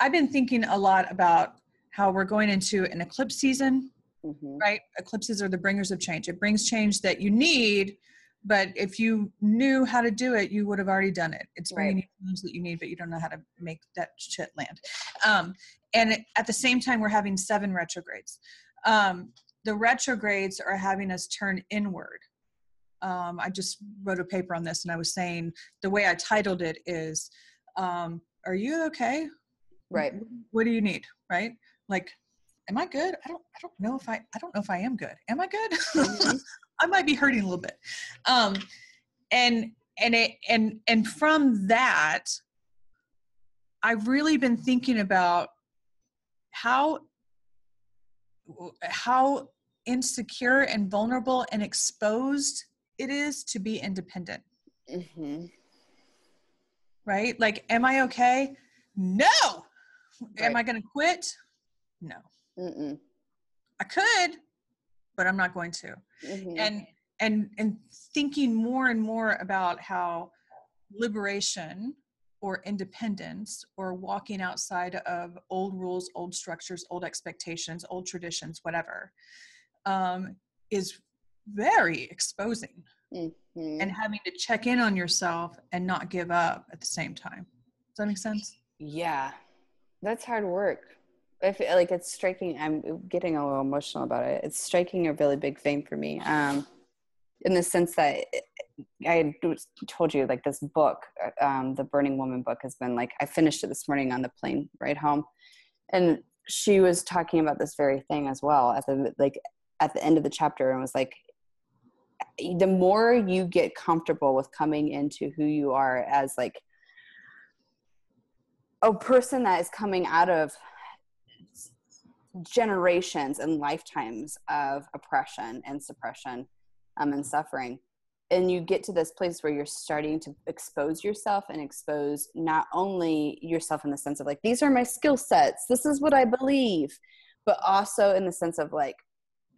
I've been thinking a lot about how we're going into an eclipse season, Mhm. right? Eclipses are the bringers of change. It brings change that you need, but if you knew how to do it, you would have already done it. It's bringing Right. you change that you need, but you don't know how to make that shit land. Um, and at the same time, we're having seven retrogrades. Um, the retrogrades are having us turn inward. Um, I just wrote a paper on this, and I was saying the way I titled it is, um, "Are you okay? Right. What do you need? Right? Like, am I good? I don't. I don't know if I. I don't know if I am good. Am I good? Mhm. I might be hurting a little bit. Um, and and it and and from that, I've really been thinking about how how insecure and vulnerable and exposed it is to be independent mm-hmm. right like am i okay no am i going to quit? No. Mm-mm. i could but i'm not going to. Mhm. and and and thinking more and more about how liberation or independence or walking outside of old rules old structures old expectations old traditions whatever um, is very exposing. Mhm. and having to check in on yourself and not give up at the same time. Does that make sense? Yeah, that's hard work. I feel like it's striking. I'm getting a little emotional about it. It's striking a really big vein for me, um, in the sense that I told you like this book, um, the Burning Woman book, has been like I finished it this morning on the plane right home, and she was talking about this very thing as well at the like at the end of the chapter, and was like, the more you get comfortable with coming into who you are as like a person that is coming out of generations and lifetimes of oppression and suppression um, and suffering and you get to this place where you're starting to expose yourself and expose not only yourself in the sense of like these are my skill sets. This is what i believe but also in the sense of like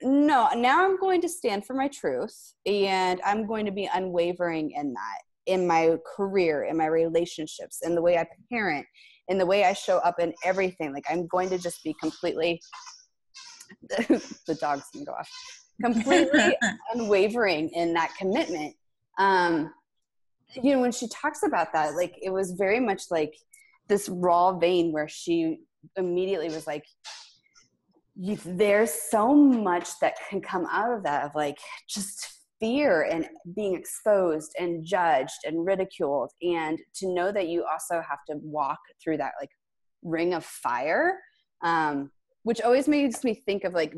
no now i'm going to stand for my truth and i'm going to be unwavering in that in my career in my relationships in the way i parent in the way i show up in everything like i'm going to just be completely the dog's gonna go off. Completely unwavering in that commitment. Um you know when she talks about that like it was very much like this raw vein where she immediately was like there's so much that can come out of that of like just fear and being exposed and judged and ridiculed and to know that you also have to walk through that like ring of fire um which always makes me think of like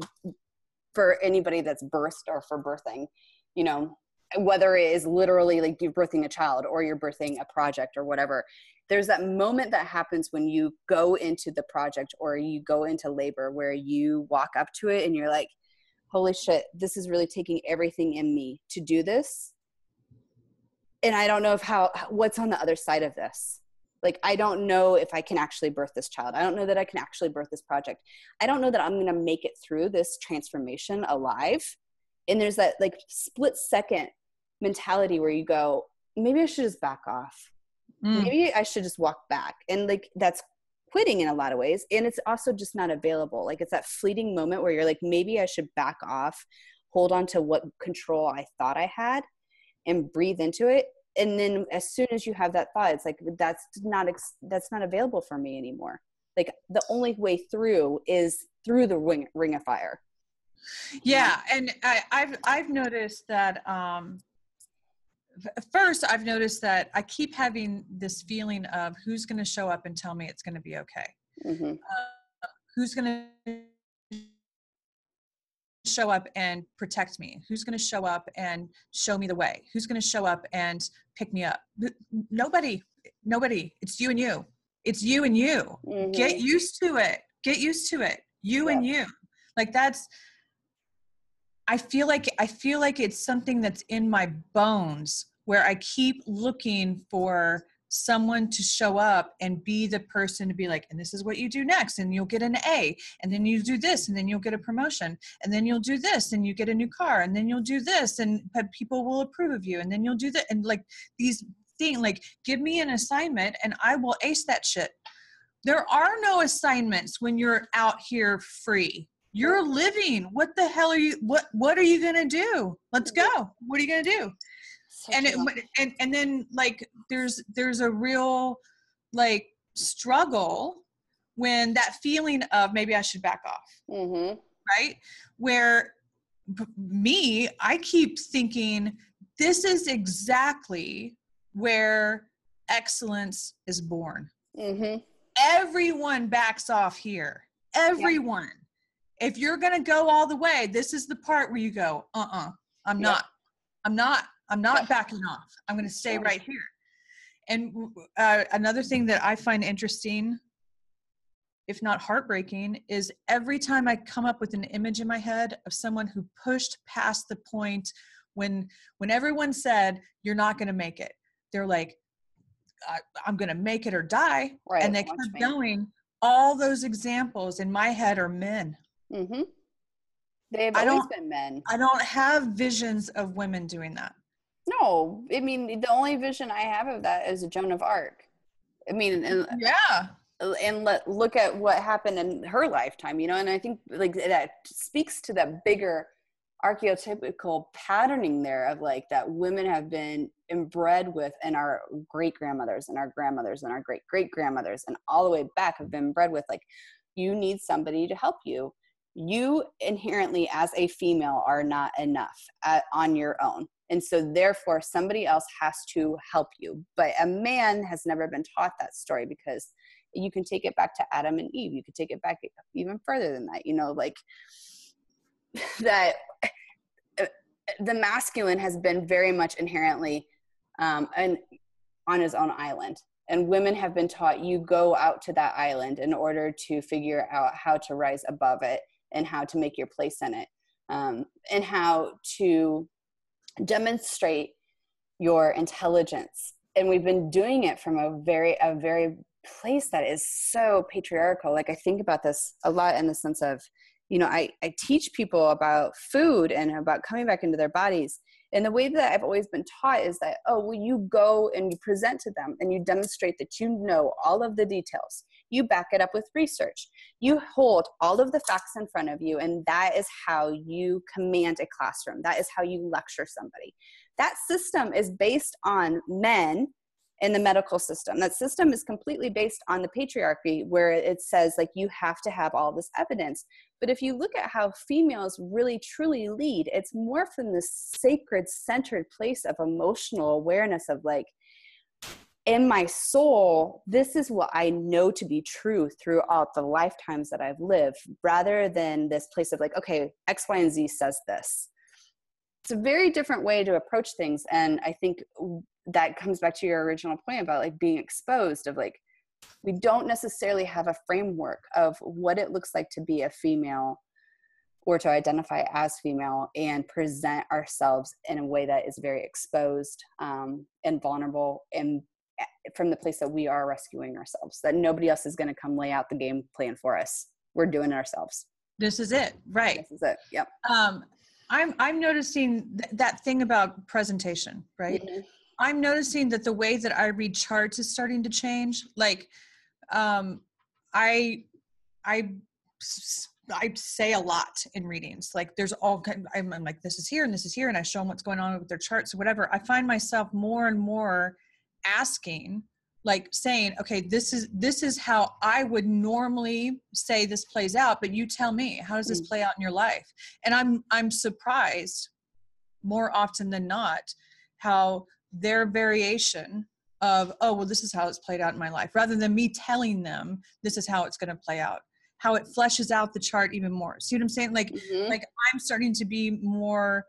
for anybody that's birthed or for birthing you know whether it is literally like you're birthing a child or you're birthing a project or whatever there's that moment that happens when you go into the project or you go into labor where you walk up to it and you're like holy shit this is really taking everything in me to do this. And i don't know if how what's on the other side of this. Like i don't know if i can actually birth this child. I don't know that i can actually birth this project. I don't know that i'm going to make it through this transformation alive. And there's that like split second mentality where you go maybe i should just back off. Mm. maybe i should just walk back. And like that's quitting in a lot of ways and it's also just not available. Like it's that fleeting moment where you're like maybe i should back off hold on to what control i thought i had and breathe into it. And then as soon as you have that thought it's like that's not ex- that's not available for me anymore. Like the only way through is through the ring, ring of fire. Yeah and I, i've i've noticed that um first i've noticed that i keep having this feeling of who's going to show up and tell me it's going to be okay. Hmm who's going to show up and protect me? Who's going to show up and show me the way? Who's going to show up and pick me up? Nobody nobody. It's you and you. It's you and you. Get used to it. Get used to it. You and you. Like that's i feel like i feel like it's something that's in my bones where i keep looking for someone to show up and be the person to be like and this is what you do next and you'll get an a and then you do this and then you'll get a promotion and then you'll do this and you get a new car and then you'll do this and people will approve of you and then you'll do that and like these things like give me an assignment and i will ace that shit. There are no assignments when you're out here free. You're living. What the hell are you what what are you gonna do? Let's go. What are you gonna do and it, and and then like there's there's a real like struggle when that feeling of maybe i should back off mm-hmm. right where me i keep thinking this is exactly where excellence is born mm-hmm. everyone backs off here everyone if you're going to go all the way, this is the part where you go, uh uh-uh, uh, i am not. I'm not. I'm not backing off. I'm going to stay right here. And uh, another thing that I find interesting, if not heartbreaking, is every time I come up with an image in my head of someone who pushed past the point when when everyone said you're not going to make it, they're like, I'm going to make it or die, right, and they kept going. All those examples in my head are men. Mm-hmm. They've I always been men. I don't have visions of women doing that. No, I mean the only vision I have of that is a Joan of Arc. I mean, and, uh, yeah, and let look at what happened in her lifetime, you know. And I think like that speaks to that bigger archetypical patterning there of like that women have been inbred with and our great grandmothers and our grandmothers and our great great grandmothers and all the way back have been bred with like you need somebody to help you you inherently as a female are not enough at, on your own and so therefore somebody else has to help you. But a man has never been taught that story because you can take it back to adam and eve. You could take it back even further than that you know like that uh, the masculine has been very much inherently um, and on his own island. And women have been taught you go out to that island in order to figure out how to rise above it and how to make your place in it um, and how to demonstrate your intelligence. And we've been doing it from a very a very place that is so patriarchal. Like i think about this a lot in the sense of you know i, I teach people about food and about coming back into their bodies and the way that I've always been taught is that, oh, well, you go and you present to them and you demonstrate that you know all of the details. You back it up with research. You hold all of the facts in front of you, and that is how you command a classroom. That is how you lecture somebody. That system is based on men in the medical system. That system is completely based on the patriarchy, where it says, like, you have to have all this evidence. But if you look at how females really truly lead, it's more from this sacred, centered place of emotional awareness of, like, in my soul, this is what I know to be true throughout the lifetimes that I've lived, rather than this place of, like, okay, X, Y, and Z says this it's a very different way to approach things and i think that comes back to your original point about like being exposed of like we don't necessarily have a framework of what it looks like to be a female or to identify as female and present ourselves in a way that is very exposed um, and vulnerable and eh, from the place that we are rescuing ourselves that nobody else is going to come lay out the game plan for us. We're doing it ourselves. This is it. Right. This is it. Yep. Um, i'm i'm noticing th- that thing about presentation right? Mm-hmm. I'm noticing that the way that I read charts is starting to change. Like, um, I, I, I say a lot in readings. Like, there's all kind. I'm, I'm like, this is here and this is here, and I show them what's going on with their charts or whatever. I find myself more and more asking, like, saying, okay, this is this is how I would normally say this plays out, but you tell me, how does this mm. play out in your life? And I'm I'm surprised more often than not how their variation of oh well this is how it's played out in my life rather than me telling them this is how it's going to play out how it fleshes out the chart even more. See what i'm saying? Like mm-hmm. like i'm starting to be more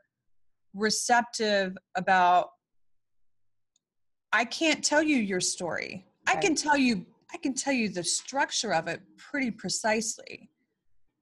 receptive about i can't tell you your story. Right. i can tell you i can tell you the structure of it pretty precisely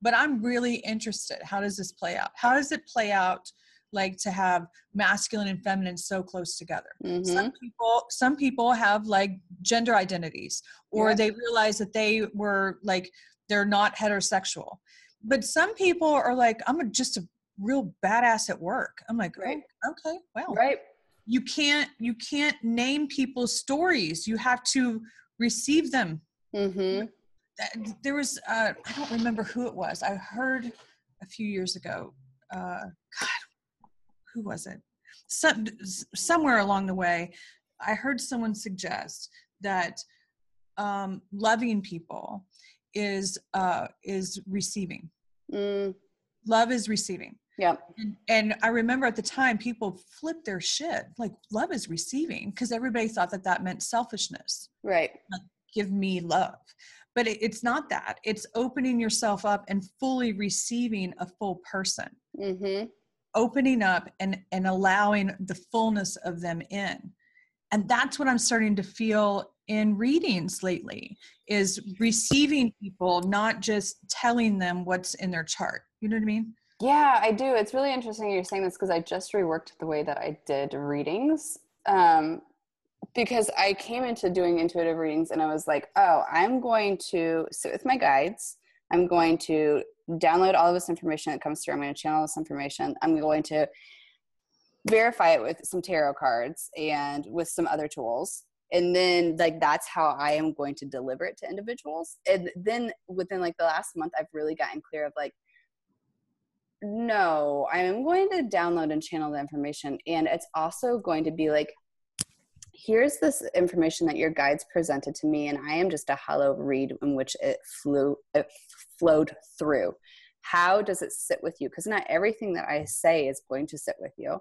but i'm really interested. How does this play out? How does it play out like to have masculine and feminine so close together mm-hmm. some people some people have like gender identities or yeah. they realize that they were like they're not heterosexual but some people are like i'm just a real badass at work i'm like right. oh, okay well right you can't you can't name people's stories you have to receive them mm-hmm. there was uh, I don't remember who it was. I heard a few years ago. Uh, God, who was it? Some somewhere along the way, I heard someone suggest that um, loving people is uh, is receiving. Mm. Love is receiving. Yeah. And, and, I remember at the time people flipped their shit like love is receiving because everybody thought that that meant selfishness. Right. Like, give me love. But it, it's not that. It's opening yourself up and fully receiving a full person. Mm-hmm. Opening up and and allowing the fullness of them in. And that's what I'm starting to feel in readings lately is receiving people, not just telling them what's in their chart. You know what I mean? Yeah, I do. It's really interesting you're saying this because I just reworked the way that I did readings. Um, because I came into doing intuitive readings and I was like, oh, I'm going to sit with my guides. I'm going to download all of this information that comes through. I'm going to channel this information. I'm going to verify it with some tarot cards and with some other tools. And then, like, that's how I am going to deliver it to individuals. And then, within like the last month, I've really gotten clear of like, no, I'm going to download and channel the information. And it's also going to be like, here's this information that your guides presented to me, and I am just a hollow reed in which it flew, it flowed through. How does it sit with you? Because not everything that I say is going to sit with you.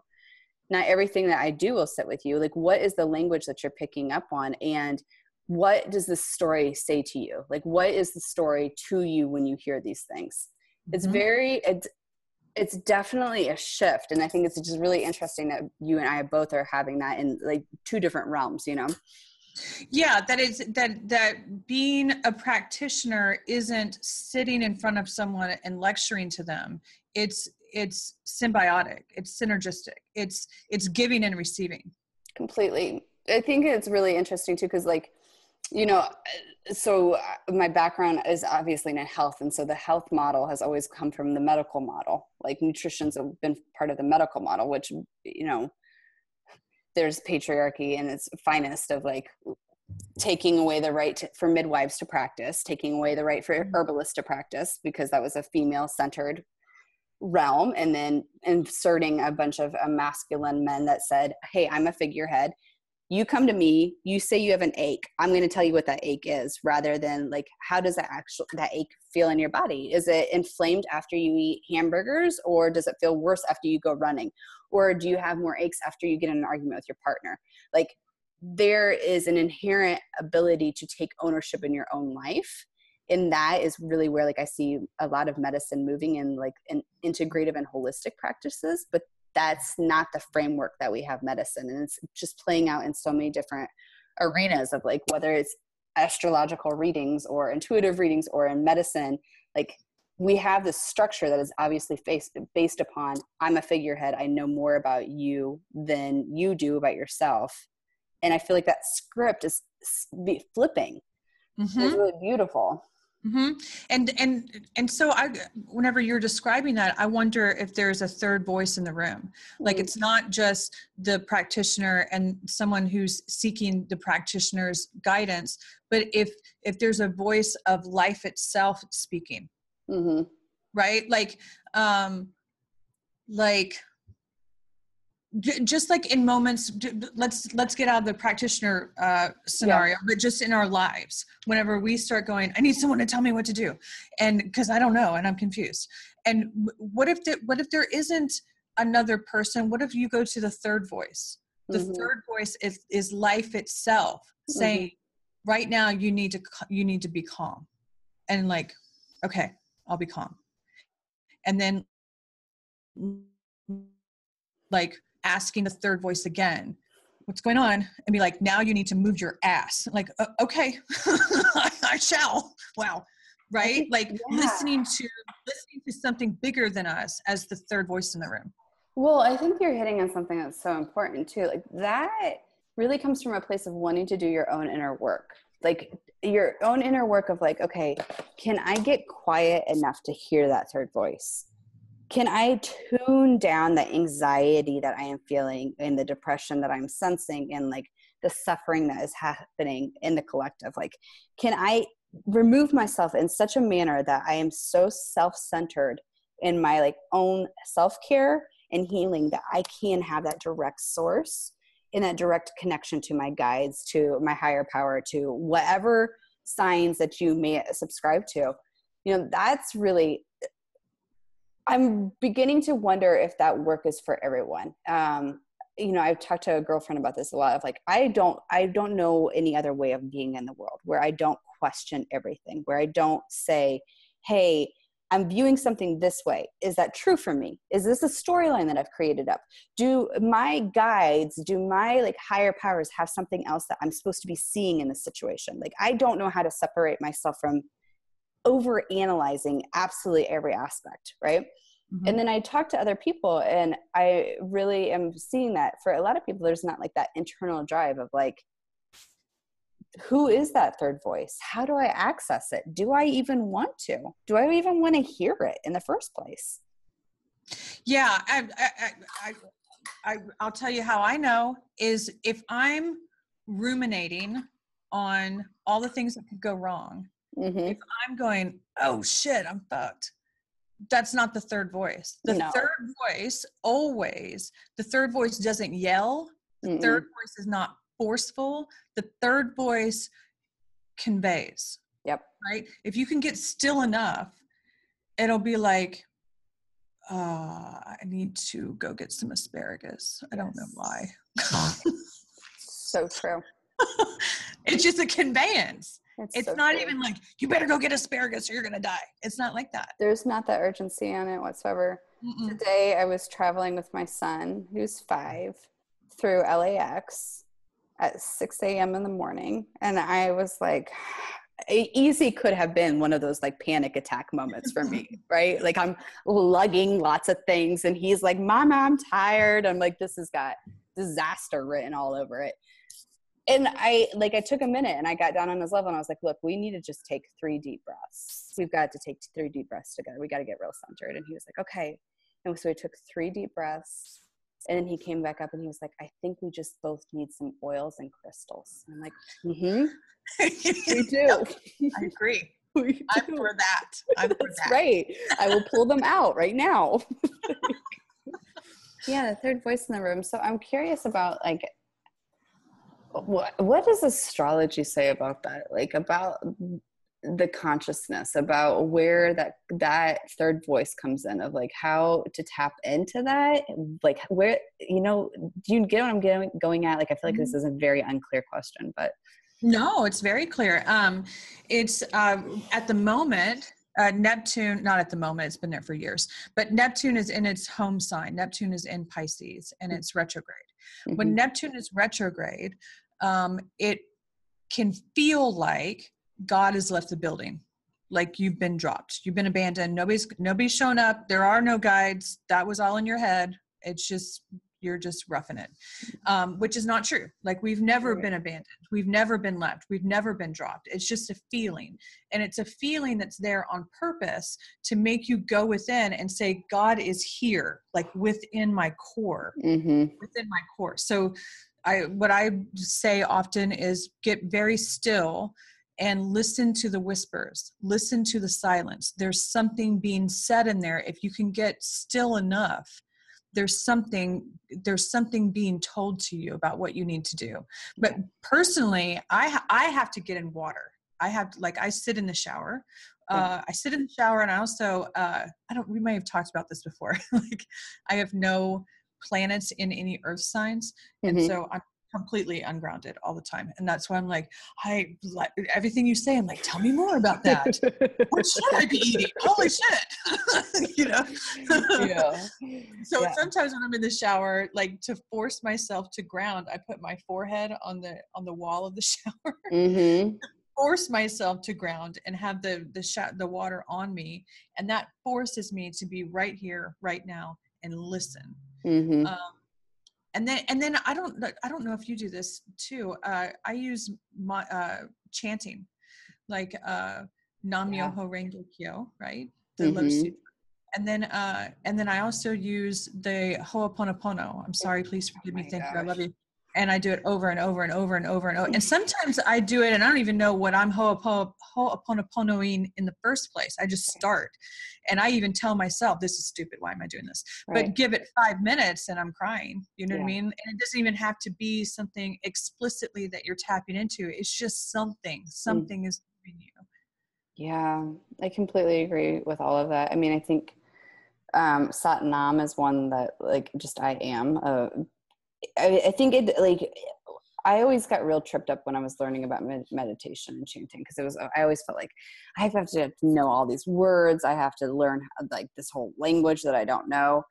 Not everything that I do will sit with you. Like, what is the language that you're picking up on? And what does this story say to you? Like, what is the story to you when you hear these things? It's mm-hmm. very, it's, it's definitely a shift and i think it's just really interesting that you and i both are having that in like two different realms you know? Yeah that is that that being a practitioner isn't sitting in front of someone and lecturing to them. It's it's symbiotic it's synergistic it's it's giving and receiving. Completely. I think it's really interesting too because like you know so uh, my background is obviously in health and so the health model has always come from the medical model like nutrition's been part of the medical model which you know there's patriarchy and its finest of like taking away the right to, for midwives to practice taking away the right for mm-hmm. herbalists to practice because that was a female centered realm and then inserting a bunch of uh, masculine men that said hey i'm a figurehead you come to me you say you have an ache i'm going to tell you what that ache is rather than like how does that actual that ache feel in your body? Is it inflamed after you eat hamburgers or does it feel worse after you go running? Or do you have more aches after you get in an argument with your partner? Like there is an inherent ability to take ownership in your own life and that is really where like i see a lot of medicine moving in like in integrative and holistic practices but that's not the framework that we have medicine and it's just playing out in so many different arenas of like whether it's astrological readings or intuitive readings or in medicine like we have this structure that is obviously based based upon i'm a figurehead i know more about you than you do about yourself. And i feel like that script is flipping. Mm-hmm. it's really beautiful Mm-hmm. And and and so I, whenever you're describing that, I wonder if there's a third voice in the room. Like mm-hmm. it's not just the practitioner and someone who's seeking the practitioner's guidance, but if if there's a voice of life itself speaking, mm-hmm. right? Like, um, like just like in moments let's let's get out of the practitioner uh, scenario yeah. but just in our lives whenever we start going i need someone to tell me what to do and because i don't know and i'm confused and what if there, what if there isn't another person what if you go to the third voice the mm-hmm. third voice is is life itself mm-hmm. saying right now you need to you need to be calm and like okay i'll be calm and then like asking the third voice again what's going on? and be like now you need to move your ass. Like uh, okay I, shall. Wow right? Like yeah. listening to listening to something bigger than us as the third voice in the room. Well i think you're hitting on something that's so important too. Like that really comes from a place of wanting to do your own inner work. Like your own inner work of like okay can i get quiet enough to hear that third voice can I tune down the anxiety that I am feeling and the depression that I'm sensing and like the suffering that is happening in the collective? Like, can I remove myself in such a manner that I am so self-centered in my like own self-care and healing that I can have that direct source in that direct connection to my guides, to my higher power, to whatever signs that you may subscribe to. You know, that's really I'm beginning to wonder if that work is for everyone. Um, you know i've talked to a girlfriend about this a lot of like i don't i don't know any other way of being in the world where i don't question everything where i don't say hey i'm viewing something this way. Is that true for me? Is this a storyline that i've created up? Do my guides do my like higher powers have something else that i'm supposed to be seeing in this situation? Like i don't know how to separate myself from over analyzing absolutely every aspect right Mm-hmm. And then I talk to other people, and I really am seeing that for a lot of people, there's not like that internal drive of like, who is that third voice? How do I access it? Do I even want to? Do I even want to hear it in the first place? Yeah, I, I, I, I, I'll tell you how I know is if I'm ruminating on all the things that could go wrong, mm-hmm. if I'm going, oh shit, I'm fucked that's not the third voice. The no. third voice always, the third voice doesn't yell. The Mm-mm. third voice is not forceful. The third voice conveys. Yep. Right? If you can get still enough, it'll be like, uh, I need to go get some asparagus. I don't know why. so true. it's just a conveyance. It's, it's so not cool. even like you better go get asparagus or you're gonna die. It's not like that. There's not that urgency on it whatsoever. Mm-mm. Today I was traveling with my son, who's five, through LAX at 6 a.m. in the morning, and I was like, easy could have been one of those like panic attack moments for me, right? Like I'm lugging lots of things, and he's like, "Mama, I'm tired." I'm like, "This has got disaster written all over it." And I like I took a minute and I got down on his level and I was like, look, we need to just take three deep breaths. We've got to take three deep breaths together. We got to get real centered. And he was like, okay. And so we took three deep breaths. And then he came back up and he was like, I think we just both need some oils and crystals. And I'm like, mm-hmm. we do. I agree. I'm for that. I'm for that. right. I will pull them out right now. yeah, the third voice in the room. So I'm curious about like what what does astrology say about that like about the consciousness about where that that third voice comes in of like how to tap into that like where you know do you get what i'm getting, going at like i feel like this mm-hmm. is a very unclear question but no it's very clear um it's uh, at the moment uh, Neptune, not at the moment, it's been there for years, but Neptune is in its home sign. Neptune is in Pisces and it's retrograde. Mm-hmm. When Neptune is retrograde, um, it can feel like God has left the building, like you've been dropped, you've been abandoned. Nobody's nobody's shown up. There are no guides. That was all in your head. It's just you're just roughing it, um, which is not true. Like we've never been abandoned. We've never been left. We've never been dropped. It's just a feeling, and it's a feeling that's there on purpose to make you go within and say, God is here, like within my core, mm-hmm. within my core. So I what I say often is get very still and listen to the whispers listen to the silence. There's something being said in there. If you can get still enough there's something there's something being told to you about what you need to do. But personally i i have to get in water. I have like i sit in the shower. Uh, I sit in the shower and I also uh, I don't we may have talked about this before. Like I have no planets in any earth signs and mm-hmm. so i'm completely ungrounded all the time and that's why i'm like i like everything you say i'm like tell me more about that what should i be eating holy shit you know yeah so yeah. sometimes when i'm in the shower like to force myself to ground i put my forehead on the on the wall of the shower mm-hmm. force myself to ground and have the the sh- the water on me and that forces me to be right here right now and listen Mm-hmm. Um, and then and then I don't I don't know if you do this too. Uh, I use my uh, chanting, like uh, Nam yeah. Myoho Renge Kyo, right? The mm-hmm. Sutra. And then uh, and then I also use the Ho'oponopono. I'm sorry, please forgive me. Oh Thank gosh. you. I love you. And I do it over and over and over and over and over. And sometimes I do it and I don't even know what I'm ho'oponoponoing in the first place. I just start. And I even tell myself, this is stupid. Why am I doing this? Right. But give it five minutes and I'm crying. You know yeah. what I mean? And it doesn't even have to be something explicitly that you're tapping into. It's just something. Mm. Something mm. is moving you. Yeah, I completely agree with all of that. I mean, I think um Satnam is one that like just I am. Uh, I, I think it like I always got real tripped up when I was learning about med- meditation and chanting because it was I always felt like I have to know all these words. I have to learn like this whole language that I don't know,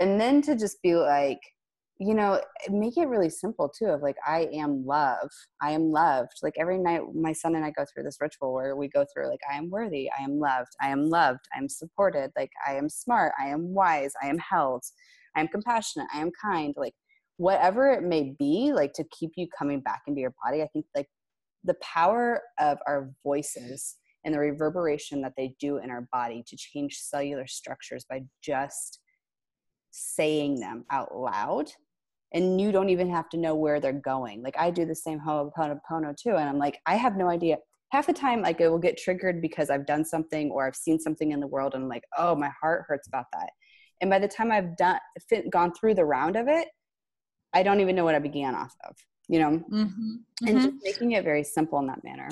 and then to just be like, you know, make it really simple too. Of like, I am love. I am loved. Like every night, my son and I go through this ritual where we go through like, I am worthy. I am loved. I am loved. I am supported. Like I am smart. I am wise. I am held. I am compassionate. I am kind. Like whatever it may be like to keep you coming back into your body i think like the power of our voices and the reverberation that they do in our body to change cellular structures by just saying them out loud and you don't even have to know where they're going. Like i do the same ho'oponopono too and i'm like i have no idea. Half the time like it will get triggered because i've done something or i've seen something in the world and i'm like oh my heart hurts about that. And by the time i've done gone through the round of it I don't even know what I began off of, you know, mm-hmm. Mm-hmm. and just making it very simple in that manner.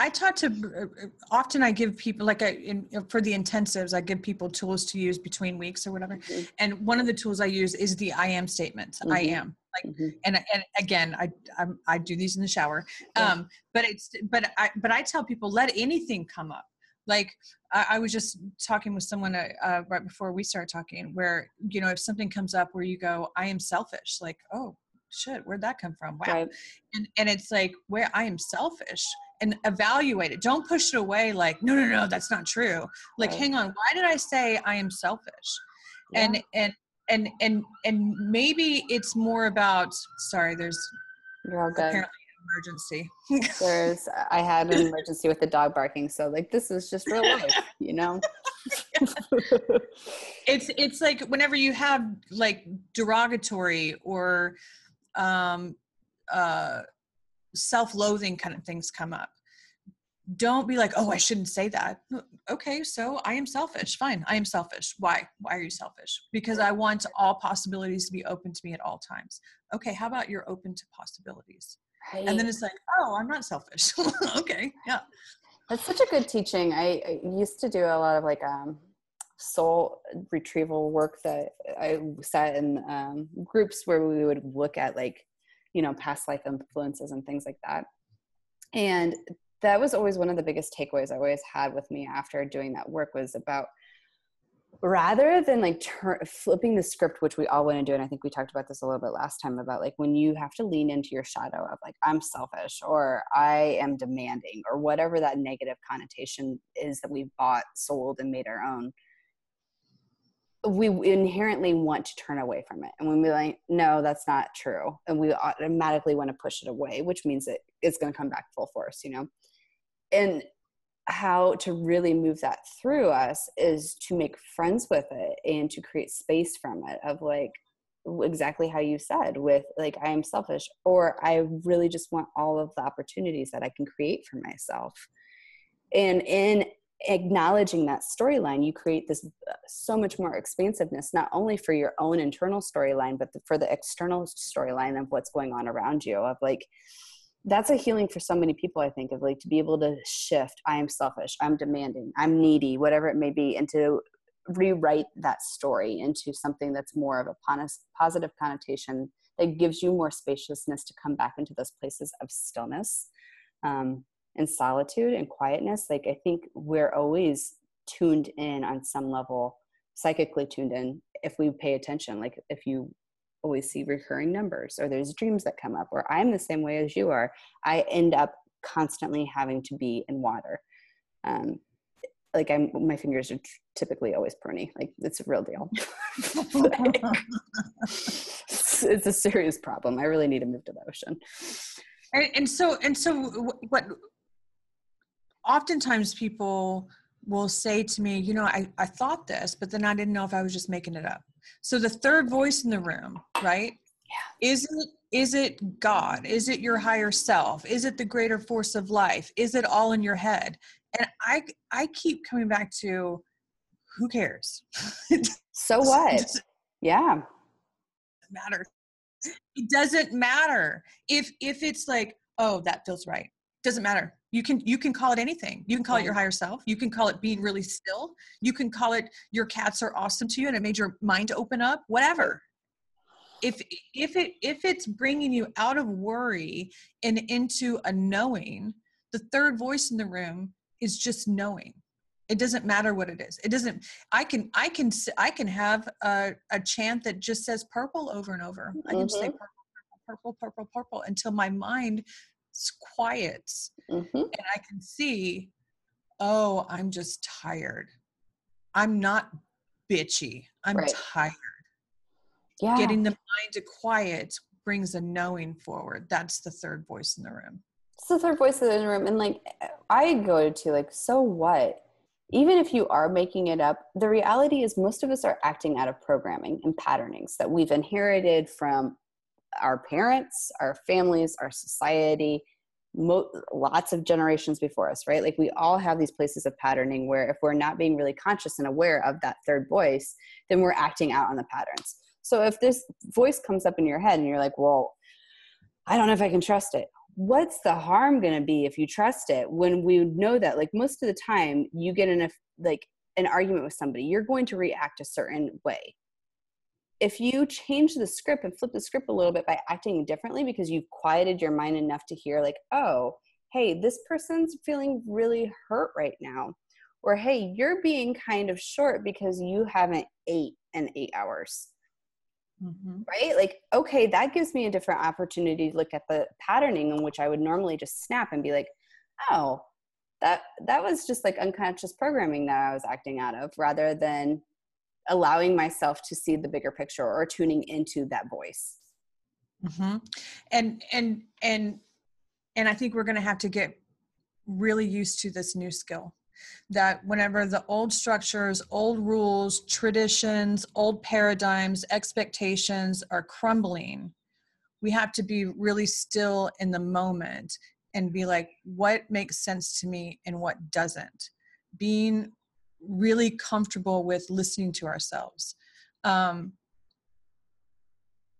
I talk to often I give people like I in, for the intensives I give people tools to use between weeks or whatever. Mm-hmm. And one of the tools I use is the I am statement. Mm-hmm. I am like mm-hmm. and and again I I'm, i do these in the shower. Yeah. Um but it's but I but I tell people let anything come up. Like I, I was just talking with someone uh, uh, right before we started talking, where you know if something comes up where you go, I am selfish, like oh shit, where'd that come from? Wow, right. and and it's like where I am selfish and evaluate it. Don't push it away like no no no that's not true. Like right. hang on, why did I say I am selfish? Yeah. And and and and and maybe it's more about sorry there's you're all good. apparently emergency. There's, I had an emergency with the dog barking, so like this is just real life, you know. it's it's like whenever you have like derogatory or um, uh, self-loathing kind of things come up don't be like, oh, I shouldn't say that. Okay, so I am selfish. Fine, I am selfish. Why? Why are you selfish? Because I want all possibilities to be open to me at all times. Okay, how about you're open to possibilities? Right. And then it's like, oh, I'm not selfish. okay, yeah. That's such a good teaching. I, I, used to do a lot of like um, soul retrieval work that I sat in um, groups where we would look at like, you know, past life influences and things like that. And that was always one of the biggest takeaways I always had with me after doing that work was about rather than like flipping the script which we all want to do and i think we talked about this a little bit last time about like when you have to lean into your shadow of like i'm selfish or i am demanding or whatever that negative connotation is that we've bought sold and made our own we inherently want to turn away from it and when we're like no that's not true and we automatically want to push it away which means that it's going to come back full force you know? And how to really move that through us is to make friends with it and to create space from it of like exactly how you said with like i am selfish or i really just want all of the opportunities that i can create for myself. And in acknowledging that storyline you create this uh, so much more expansiveness not only for your own internal storyline but for the external storyline of what's going on around you of like that's a healing for so many people i think of like to be able to shift i am selfish i'm demanding i'm needy whatever it may be and to rewrite that story into something that's more of a positive connotation that gives you more spaciousness to come back into those places of stillness um, and solitude and quietness like i think we're always tuned in on some level psychically tuned in if we pay attention like if you always see recurring numbers or there's dreams that come up or i'm the same way as you are i end up constantly having to be in water. Um, like i'm my fingers are typically always pruny like it's a real deal. It's, it's, a serious problem i really need to move to the ocean. And, and so and so what oftentimes people will say to me you know I, I thought this but then i didn't know if i was just making it up so the third voice in the room, right, Yeah. Is it is it God? Is it your higher self? Is it the greater force of life? Is it all in your head? And I I keep coming back to who cares? so what? yeah. Matter. It doesn't matter. If if it's like, oh, that feels right. Doesn't matter. You can you can call it anything. You can call it your higher self. You can call it being really still. You can call it your cats are awesome to you and it made your mind open up. Whatever if if it if it's bringing you out of worry and into a knowing the third voice in the room is just knowing it doesn't matter what it is it doesn't i can i can i can have a, a chant that just says purple over and over i can mm-hmm. say purple purple purple purple until my mind quiets mm-hmm. and i can see oh i'm just tired. I'm not bitchy. I'm right. tired. Yeah. getting the mind to quiet brings a knowing forward. That's the third voice in the room. It's the third voice in the room. And like i go to like so what? Even if you are making it up the reality is most of us are acting out of programming and patternings that we've inherited from our parents our families our society mo- lots of generations before us right like we all have these places of patterning where if we're not being really conscious and aware of that third voice then we're acting out on the patterns so if this voice comes up in your head and you're like, well, I don't know if I can trust it. What's the harm going to be if you trust it when we know that like most of the time you get in a like an argument with somebody, you're going to react a certain way. If you change the script and flip the script a little bit by acting differently because you've quieted your mind enough to hear like, oh, hey, this person's feeling really hurt right now. Or hey, you're being kind of short because you haven't ate in eight hours Mm-hmm. Right? Like, okay, that gives me a different opportunity to look at the patterning in which I would normally just snap and be like, oh, that that was just like unconscious programming that I was acting out of rather than allowing myself to see the bigger picture or tuning into that voice. Mm-hmm. And and and and I think we're going to have to get really used to this new skill that whenever the old structures, old rules, traditions, old paradigms, expectations are crumbling, we have to be really still in the moment and be like, what makes sense to me and what doesn't? Being really comfortable with listening to ourselves. Um,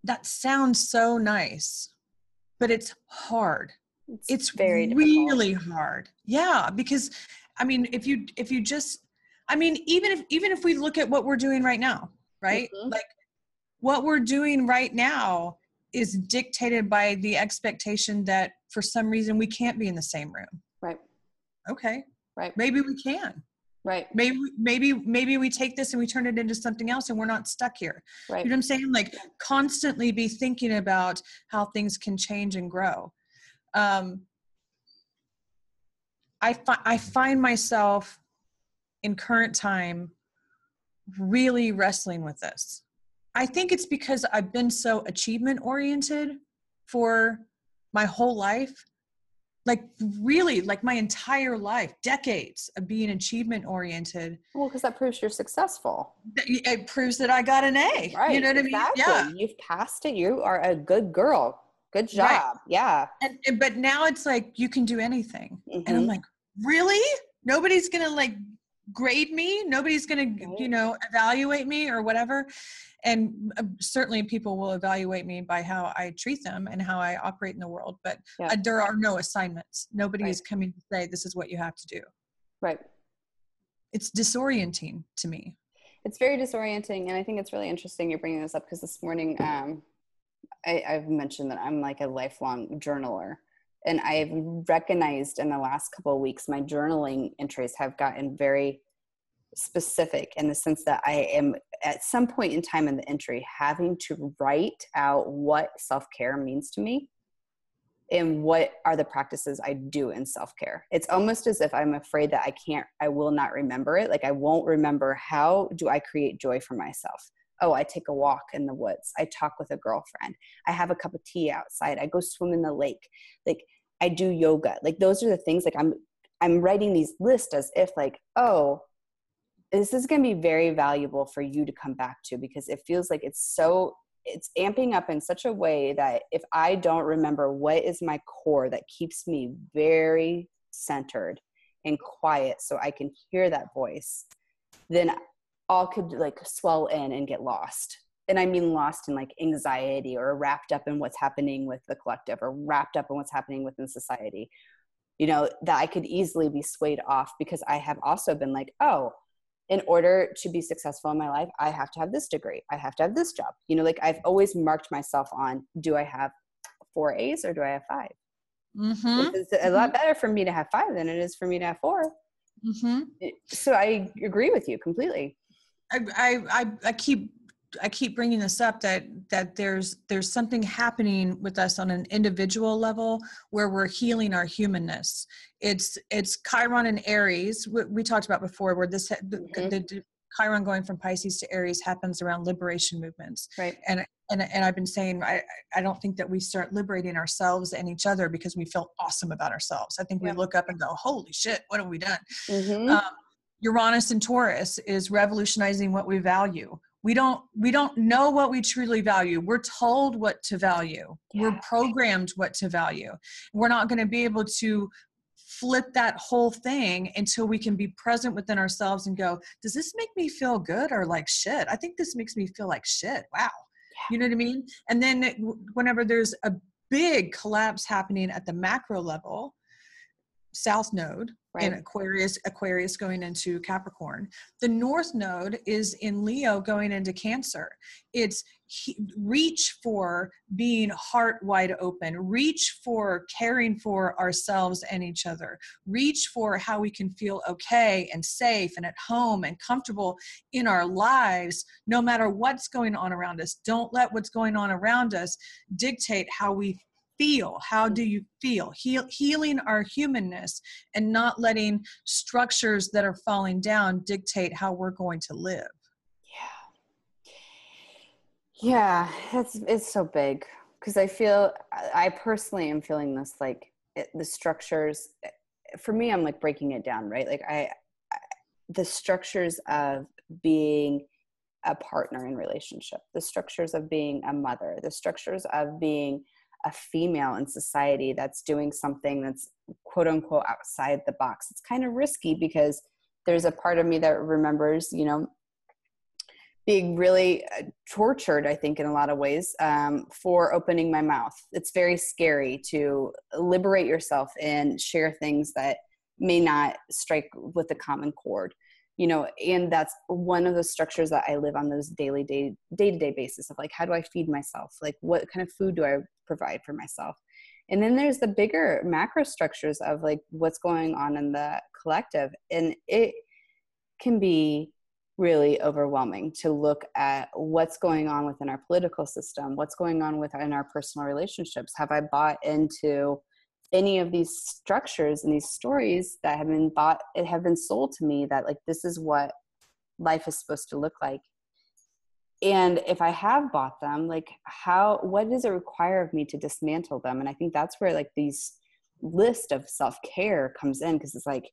that sounds so nice, but it's hard. It's, it's very really difficult. hard. Yeah, because I mean, if you if you just I mean, even if even if we look at what we're doing right now, right? Mm-hmm. Like what we're doing right now is dictated by the expectation that for some reason we can't be in the same room. Right. Okay. Right. Maybe we can. Right. Maybe maybe maybe we take this and we turn it into something else and we're not stuck here. Right. You know what I'm saying? Like constantly be thinking about how things can change and grow. Um, I, fi- I find myself in current time really wrestling with this. I think it's because I've been so achievement oriented for my whole life. Like, really, like my entire life, decades of being achievement oriented. Well, because that proves you're successful. It proves that I got an A. Right. You know what exactly. I mean? Yeah. You've passed it. You are a good girl good job right. yeah and, and, but now it's like you can do anything mm-hmm. and i'm mm-hmm. like really nobody's gonna like grade me. Nobody's gonna you know evaluate me or whatever. And uh, certainly people will evaluate me by how i treat them and how i operate in the world but yeah. uh, there are no assignments. Nobody right. is coming to say this is what you have to do. Right. It's disorienting to me. It's very disorienting and i think it's really interesting you're bringing this up because this morning um, I, I've mentioned that I'm like a lifelong journaler. And I've recognized in the last couple of weeks, my journaling entries have gotten very specific in the sense that I am at some point in time in the entry having to write out what self care means to me and what are the practices I do in self care. It's almost as if I'm afraid that I can't, I will not remember it. Like I won't remember how do I create joy for myself oh i take a walk in the woods. I talk with a girlfriend. I have a cup of tea outside. I go swim in the lake. Like i do yoga. Like those are the things like i'm i'm writing these lists as if like oh this is going to be very valuable for you to come back to because it feels like it's so it's amping up in such a way that if I don't remember what is my core that keeps me very centered and quiet so I can hear that voice, then all could like swell in and get lost. And I mean lost in like anxiety or wrapped up in what's happening with the collective or wrapped up in what's happening within society. You know, that I could easily be swayed off because I have also been like, oh, in order to be successful in my life, I have to have this degree. I have to have this job. You know, like I've always marked myself on do I have four A's or do I have 5 mm-hmm. It's a lot better for me to have five than it is for me to have 4 mm-hmm. So I agree with you completely. I, I, I, keep I keep bringing this up that that there's there's something happening with us on an individual level where we're healing our humanness. It's it's Chiron and Aries. We, we talked about before where this mm-hmm. the, the, Chiron going from Pisces to Aries happens around liberation movements. Right. And and and I've been saying I I don't think that we start liberating ourselves and each other because we feel awesome about ourselves. I think yeah. we look up and go, holy shit, what have we done? Mm-hmm. Um, Uranus and Taurus is revolutionizing what we value. We don't we don't know what we truly value. We're told what to value. Yeah. we're programmed what to value. We're not going to be able to flip that whole thing until we can be present within ourselves and go does this make me feel good or like shit? I think this makes me feel like shit. Wow. Yeah. you know what i mean? And then whenever there's a big collapse happening at the macro level south node right. in Aquarius, Aquarius going into Capricorn. The North Node is in Leo going into Cancer. It's he, reach for being heart wide open, reach for caring for ourselves and each other, reach for how we can feel okay and safe and at home and comfortable in our lives, no matter what's going on around us. Don't let what's going on around us dictate how we feel? How do you feel? Heal, healing our humanness and not letting structures that are falling down dictate how we're going to live. Yeah. Yeah it's it's so big because i feel i personally am feeling this like it, the structures for me i'm like breaking it down right? Like I, I the structures of being a partner in relationship the structures of being a mother the structures of being a female in society that's doing something that's quote unquote outside the box. It's kind of risky because there's a part of me that remembers, you know, being really uh, tortured, I think, in a lot of ways um, for opening my mouth. It's very scary to liberate yourself and share things that may not strike with the common chord you know and that's one of the structures that i live on those daily day day-to-day basis of like how do i feed myself like what kind of food do i provide for myself. And then there's the bigger macro structures of like what's going on in the collective and it can be really overwhelming to look at what's going on within our political system what's going on within our personal relationships. Have i bought into any of these structures and these stories that have been bought it have been sold to me that like this is what life is supposed to look like and if i have bought them like how what does it require of me to dismantle them? And i think that's where like these list of self-care comes in because it's like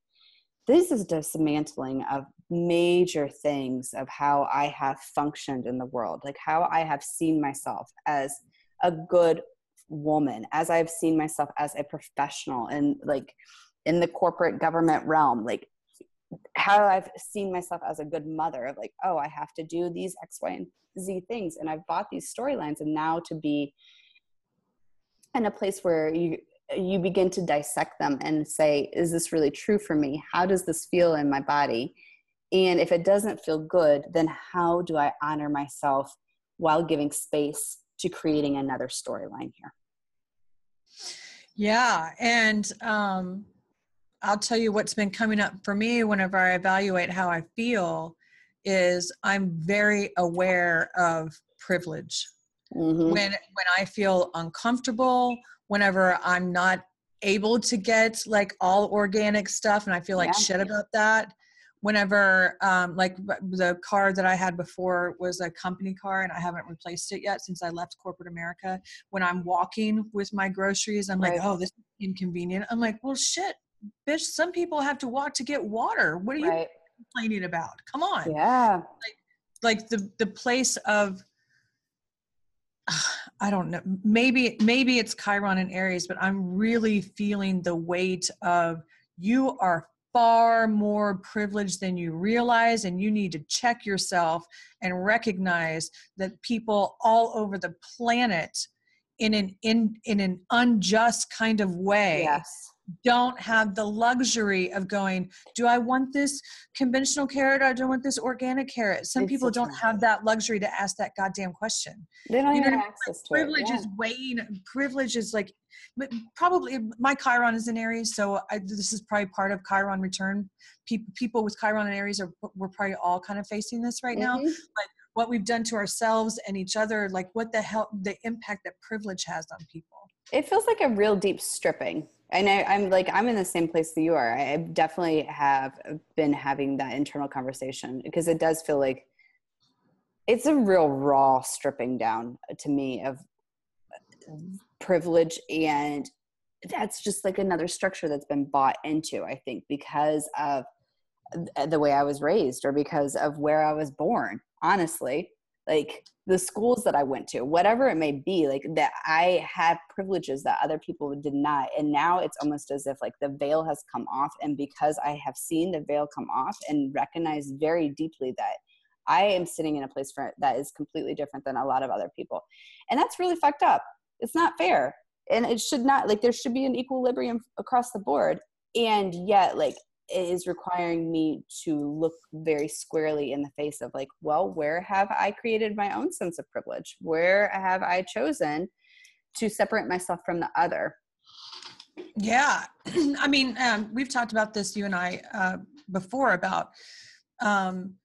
this is dismantling of major things of how i have functioned in the world like how i have seen myself as a good woman as i've seen myself as a professional and like in the corporate government realm like how i've seen myself as a good mother of like oh i have to do these x y and z things and i've bought these storylines and now to be in a place where you you begin to dissect them and say is this really true for me how does this feel in my body and if it doesn't feel good then how do i honor myself while giving space to creating another storyline here. Yeah. And um, I'll tell you what's been coming up for me whenever I evaluate how I feel is I'm very aware of privilege. Mm-hmm. When when I feel uncomfortable, whenever I'm not able to get like all organic stuff and I feel like yeah. shit about that, whenever um, like the car that i had before was a company car and i haven't replaced it yet since i left corporate america when i'm walking with my groceries i'm right. like oh this is inconvenient i'm like well shit bitch some people have to walk to get water. What are you right. complaining about? Come on. Yeah. Like, like the the place of I don't know. Maybe maybe it's Chiron and Aries, but I'm really feeling the weight of you are far more privileged than you realize and you need to check yourself and recognize that people all over the planet in an in in an unjust kind of way yes don't have the luxury of going, do I want this conventional carrot or do I want this organic carrot? Some it's people don't have that luxury to ask that goddamn question. They don't you have access to privilege it. Yeah. is weighing privilege is like probably my Chiron is in Aries, so I, this is probably part of Chiron return. People people with Chiron and Aries are we're probably all kind of facing this right mm-hmm. now. Like what we've done to ourselves and each other, like what the hell the impact that privilege has on people. It feels like a real deep stripping and I, am like i'm in the same place that you are. I definitely have been having that internal conversation because it does feel like it's a real raw stripping down to me of privilege and that's just like another structure that's been bought into i think because of the way i was raised or because of where i was born honestly like the schools that I went to, whatever it may be, like that I had privileges that other people did not. And now it's almost as if like the veil has come off. And because I have seen the veil come off and recognized very deeply that I am sitting in a place for, that is completely different than a lot of other people. And that's really fucked up. It's not fair. And it should not, like, there should be an equilibrium across the board. And yet, like, is requiring me to look very squarely in the face of like well where have i created my own sense of privilege? Where have i chosen to separate myself from the other? Yeah. I mean um, we've talked about this you and i uh, before about um,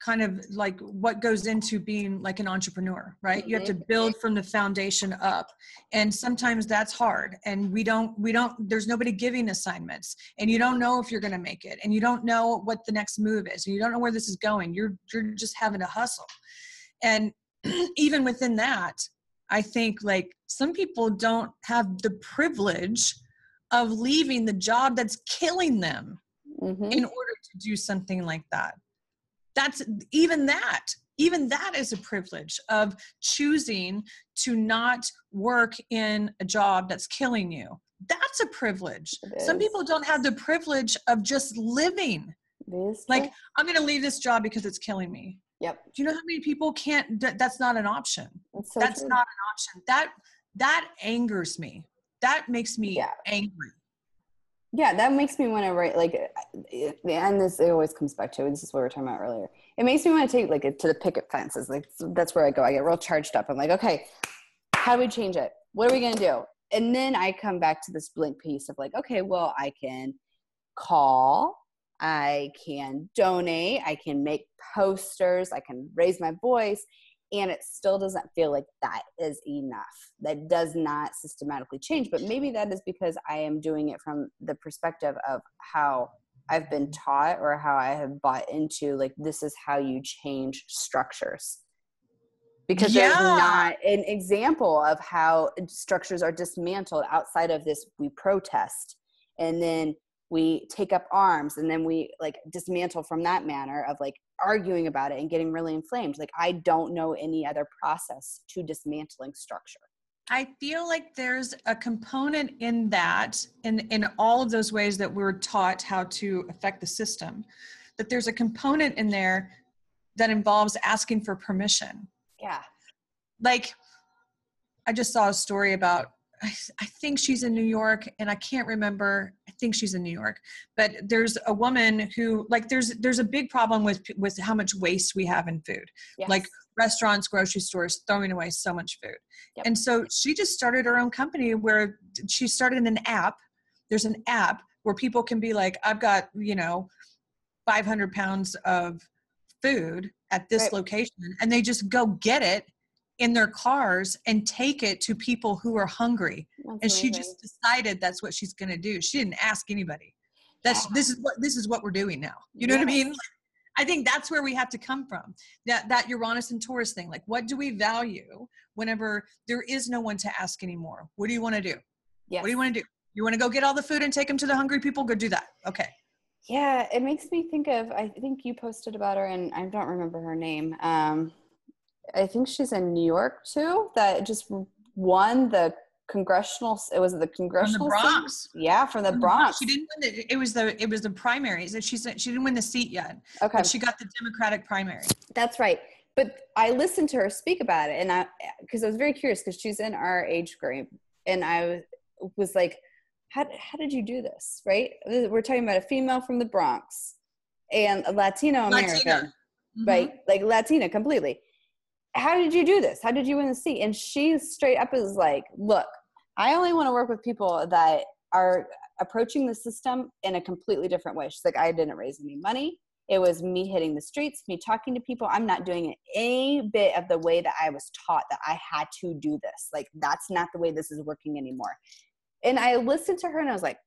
kind of like what goes into being like an entrepreneur right mm-hmm. you have to mm-hmm. build from the foundation up and sometimes that's hard and we don't we don't there's nobody giving assignments and you don't know if you're going to make it and you don't know what the next move is and you don't know where this is going you're you're just having to hustle and even within that i think like some people don't have the privilege of leaving the job that's killing them mm-hmm. in order to do something like that that's even that even that is a privilege of choosing to not work in a job that's killing you. That's a privilege. Some people don't have the privilege of just living. Like i'm going to leave this job because it's killing me. Yep. Do you know how many people can't that's not an option? That's, so that's not an option. That that angers me. That makes me yeah. angry yeah that makes me want to write like uh, and this it always comes back to this is what we were talking about earlier. It makes me want to take like it to the picket fences like that's where i go i get real charged up. I'm like okay how do we change it? What are we going to do? And then i come back to this blank piece of like okay well i can call i can donate i can make posters i can raise my voice and it still doesn't feel like that is enough. That does not systematically change but maybe that is because i am doing it from the perspective of how i've been mm-hmm. taught or how i have bought into like this is how you change structures. Because yeah. there's not an example of how structures are dismantled outside of this we protest and then we take up arms and then we like dismantle from that manner of like arguing about it and getting really inflamed like i don't know any other process to dismantling structure. I feel like there's a component in that in in all of those ways that we're taught how to affect the system that there's a component in there that involves asking for permission. Yeah. Like i just saw a story about I, I think she's in New York and I can't remember. I think she's in New York, but there's a woman who like there's there's a big problem with with how much waste we have in food. Yes. Like restaurants, grocery stores throwing away so much food. Yep. And so she just started her own company where she started an app. There's an app where people can be like, I've got, you know, 500 pounds of food at this right. location and they just go get it in their cars and take it to people who are hungry. And she just decided that's what she's going to do. She didn't ask anybody. That's yeah. this is what this is what we're doing now. You know yes. what i mean? I think that's where we have to come from. That that uranus and taurus thing like what do we value whenever there is no one to ask anymore? What do you want to do? Yes. what do you want to do? You want to go get all the food and take them to the hungry people? Go do that. Okay. Yeah it makes me think of i think you posted about her and i don't remember her name um I think she's in New York too. That just won the congressional. It was the congressional. From the Bronx. Seat? Yeah, from the From Bronx. She didn't win the. It was the. It was the primaries, and she said she didn't win the seat yet. Okay. But she got the Democratic primary. That's right. But I listened to her speak about it, and I because I was very curious because she's in our age group, and I was like, how how did you do this? Right? We're talking about a female from the Bronx and a Latino American, Latina. Mhm. right? Like Latina completely. How did you do this? How did you win the seat? And she straight up is like, look, I only want to work with people that are approaching the system in a completely different way. She's like, I didn't raise any money. It was me hitting the streets, me talking to people. I'm not doing it any bit of the way that I was taught that I had to do this. Like, that's not the way this is working anymore. And I listened to her and I was like,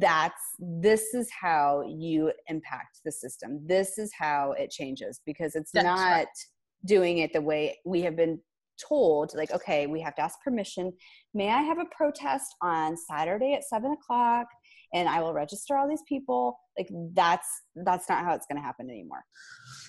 that's this is how you impact the system. This is how it changes because it's That's not right. Doing it the way we have been told like okay we have to ask permission may i have a protest on saturday at seven o'clock and i will register all these people like that's that's not how it's going to happen anymore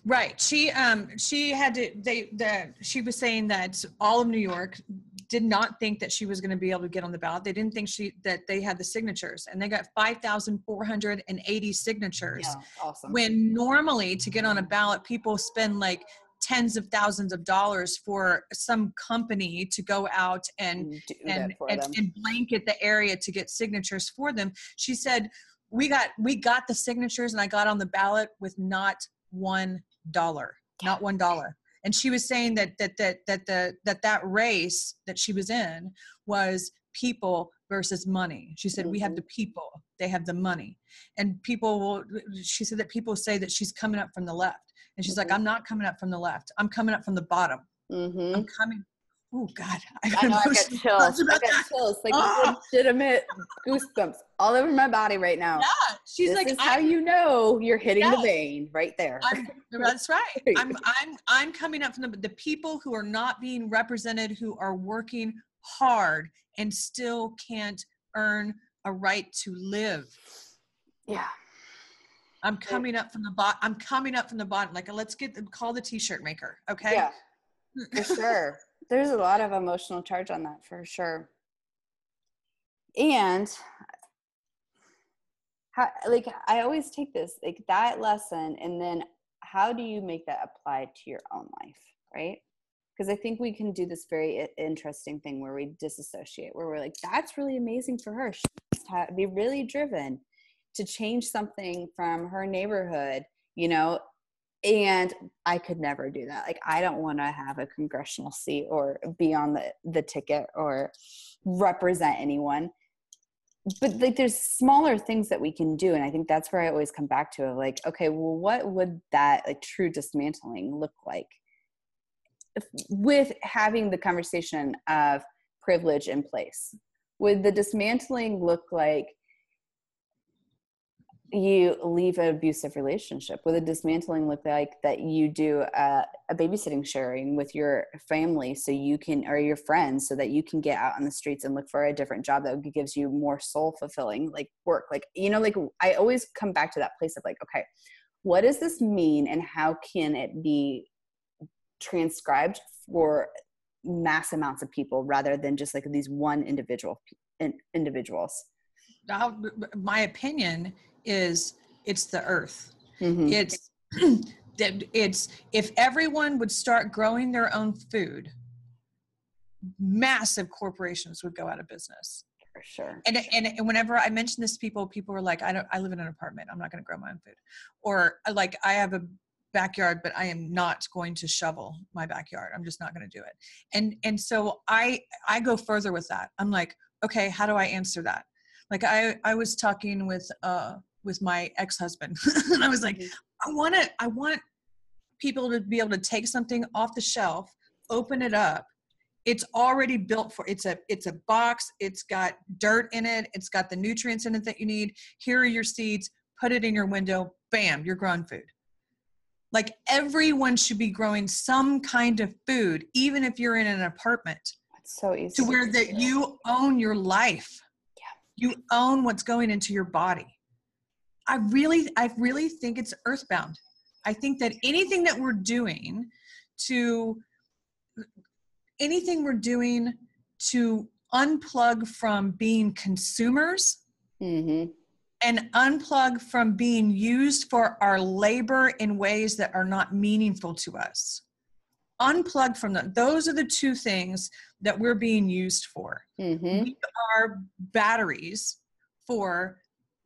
Right. She um she had to they the she was saying that all of New York did not think that she was going to be able to get on the ballot. They didn't think she that they had the signatures and they got 5,480 signatures. yeah awesome When normally to get on a ballot people spend like tens of thousands of dollars for some company to go out and and, and, and blanket the area to get signatures for them. She said, "We got we got the signatures, and I got on the ballot with not one dollar, not one dollar." And she was saying that that that that the that that race that she was in was people versus money. She said, "We have Mhm. the people; they have the money." And people will. She said that people say that she's coming up from the left, and she's like, Mhm. "I'm not coming up from the left. I'm coming up from the bottom. hmm I'm coming." Oh God, I I know I got chills. I got chills, like Ah. legitimate goosebumps all over my body right now. Yeah, she's this like, is how you know you're hitting the vein right there. I'm, that's right. Right. I'm, I'm, I'm coming up from the, the people who are not being represented, who are working hard and still can't earn a right to live. yeah. I'm coming up from the bottom. I'm coming up from the bottom. Like, let's get the, call the t-shirt maker. Okay. Yeah, for sure. There's a lot of emotional charge on that for sure. And how, like I always take this like that lesson and then how do you make that apply to your own life, right? Because I think we can do this very interesting thing where we disassociate, where we're like, that's really amazing for her. She must ha- be really driven to change something from her neighborhood, you know, and i could never do that. Like i don't want to have a congressional seat or be on the the ticket or represent anyone. But like there's smaller things that we can do and i think that's where i always come back to of like okay well what would that like true dismantling look like? If, with having the conversation of privilege in place would the dismantling look like you leave an abusive relationship with a dismantling look like that you do a, a babysitting sharing with your family so you can or your friends so that you can get out on the streets and look for a different job that gives you more soul fulfilling like work like you know like i always come back to that place of like okay what does this mean and how can it be transcribed for mass amounts of people rather than just like these one individual in, individuals? Now, my opinion is it's the earth. Mhm. It's that it's if everyone would start growing their own food, massive corporations would go out of business. for sure And, and and whenever I mention this to people, people are like, I don't I live in an apartment. I'm not going to grow my own food. Or uh, like I have a backyard, but I am not going to shovel my backyard. I'm just not going to do it. And and so I I go further with that. I'm like, okay, how do I answer that? Like I I was talking with uh with my ex-husband and I was like, Mhm. I want to I want people to be able to take something off the shelf, open it up. It's already built for it's a it's a box, it's got dirt in it, it's got the nutrients in it that you need. Here are your seeds, put it in your window, bam, you're growing food. Like everyone should be growing some kind of food, even if you're in an apartment, it's so easy to where that you own your life. Yeah. You own what's going into your body. I really, I really think it's earthbound. I think that anything that we're doing to anything we're doing to unplug from being consumers Mm-hmm. and unplug from being used for our labor in ways that are not meaningful to us. Unplug from them. Those are the two things that we're being used for. Mm-hmm. We are batteries for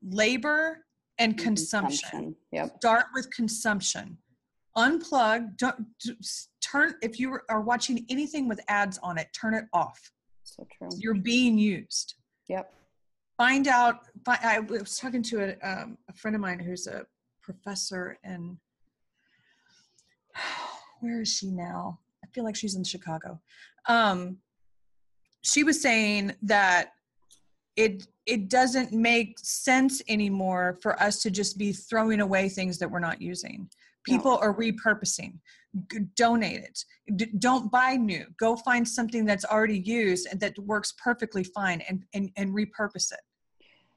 labor and consumption. Yep. Start with consumption. Unplug. Don't turn. If you are watching anything with ads on it, turn it off. So true. You're being used Yep. find out fi- i was talking to a, um, a friend of mine who's a professor in where is she now i feel like she's in chicago um, she was saying that it it doesn't make sense anymore for us to just be throwing away things that we're not using. People are repurposing. G- donate it. D- don't buy new. Go find something that's already used and that works perfectly fine and and, and repurpose it.